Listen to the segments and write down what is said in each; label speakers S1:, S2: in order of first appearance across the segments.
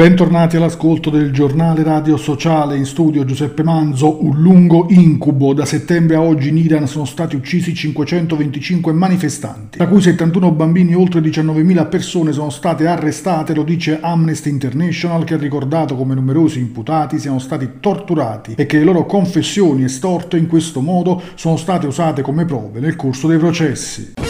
S1: Bentornati all'ascolto del giornale radio sociale in studio Giuseppe Manzo. Un lungo incubo. Da settembre a oggi in Iran sono stati uccisi 525 manifestanti, da cui 71 bambini e oltre 19.000 persone sono state arrestate, lo dice Amnesty International che ha ricordato come numerosi imputati siano stati torturati e che le loro confessioni estorte in questo modo sono state usate come prove nel corso dei processi.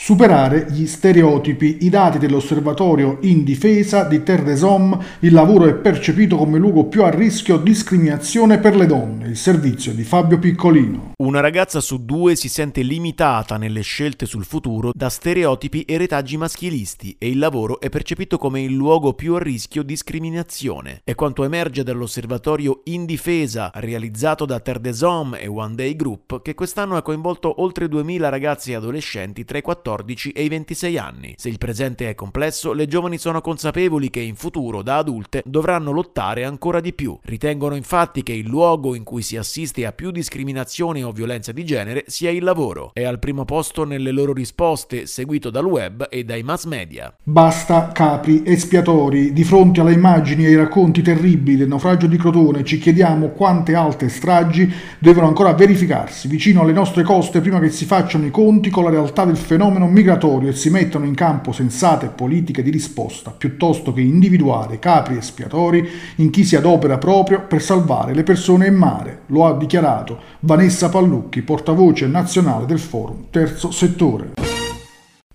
S1: Superare gli stereotipi. I dati dell'osservatorio in difesa di Hommes, il lavoro è percepito come luogo più a rischio discriminazione per le donne. Il servizio di Fabio Piccolino.
S2: Una ragazza su due si sente limitata nelle scelte sul futuro da stereotipi e retaggi maschilisti e il lavoro è percepito come il luogo più a rischio discriminazione. È quanto emerge dall'osservatorio in difesa realizzato da Terre des Hommes e One Day Group che quest'anno ha coinvolto oltre 2000 ragazzi e adolescenti tra i 14 14 e i 26 anni. Se il presente è complesso, le giovani sono consapevoli che in futuro, da adulte, dovranno lottare ancora di più. Ritengono infatti che il luogo in cui si assiste a più discriminazione o violenza di genere sia il lavoro. È al primo posto nelle loro risposte, seguito dal web e dai mass media.
S1: Basta capri espiatori. Di fronte alle immagini e ai racconti terribili del naufragio di Crotone ci chiediamo quante altre stragi devono ancora verificarsi vicino alle nostre coste prima che si facciano i conti con la realtà del fenomeno migratorio e si mettono in campo sensate politiche di risposta piuttosto che individuare capri espiatori in chi si adopera proprio per salvare le persone in mare. Lo ha dichiarato Vanessa Pallucchi, portavoce nazionale del forum Terzo Settore.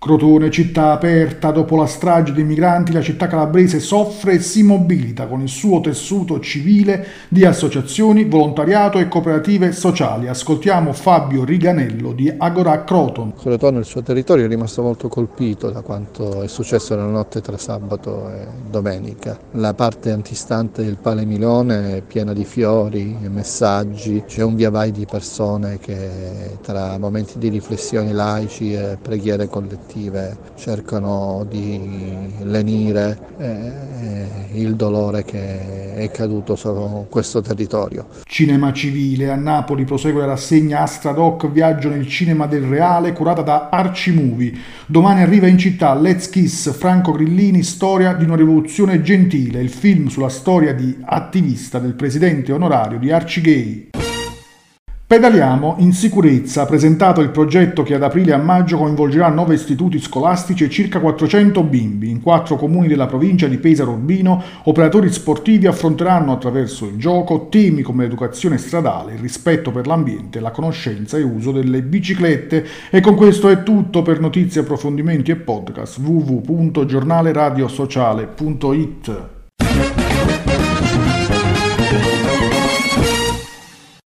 S1: Crotone, città aperta, dopo la strage dei migranti, la città calabrese soffre e si mobilita con il suo tessuto civile di associazioni, volontariato e cooperative sociali. Ascoltiamo Fabio Riganello di Agora Croton.
S3: Crotone, il suo territorio, è rimasto molto colpito da quanto è successo nella notte tra sabato e domenica. La parte antistante del Pale Milone è piena di fiori e messaggi, c'è un via vai di persone che tra momenti di riflessioni laici e preghiere collettive collettive cercano di lenire eh, il dolore che è caduto su questo territorio.
S1: Cinema civile a Napoli prosegue la rassegna Astra Doc Viaggio nel cinema del reale curata da Arci. Domani arriva in città Let's Kiss Franco Grillini Storia di una rivoluzione gentile, il film sulla storia di attivista del presidente onorario di Arci Gay. Pedaliamo in sicurezza, presentato il progetto che ad aprile a maggio coinvolgerà nove istituti scolastici e circa 400 bimbi. In quattro comuni della provincia di Pesaro Urbino, operatori sportivi affronteranno attraverso il gioco temi come l'educazione stradale, il rispetto per l'ambiente, la conoscenza e uso delle biciclette. E con questo è tutto per notizie, approfondimenti e podcast www.giornaleradiosociale.it.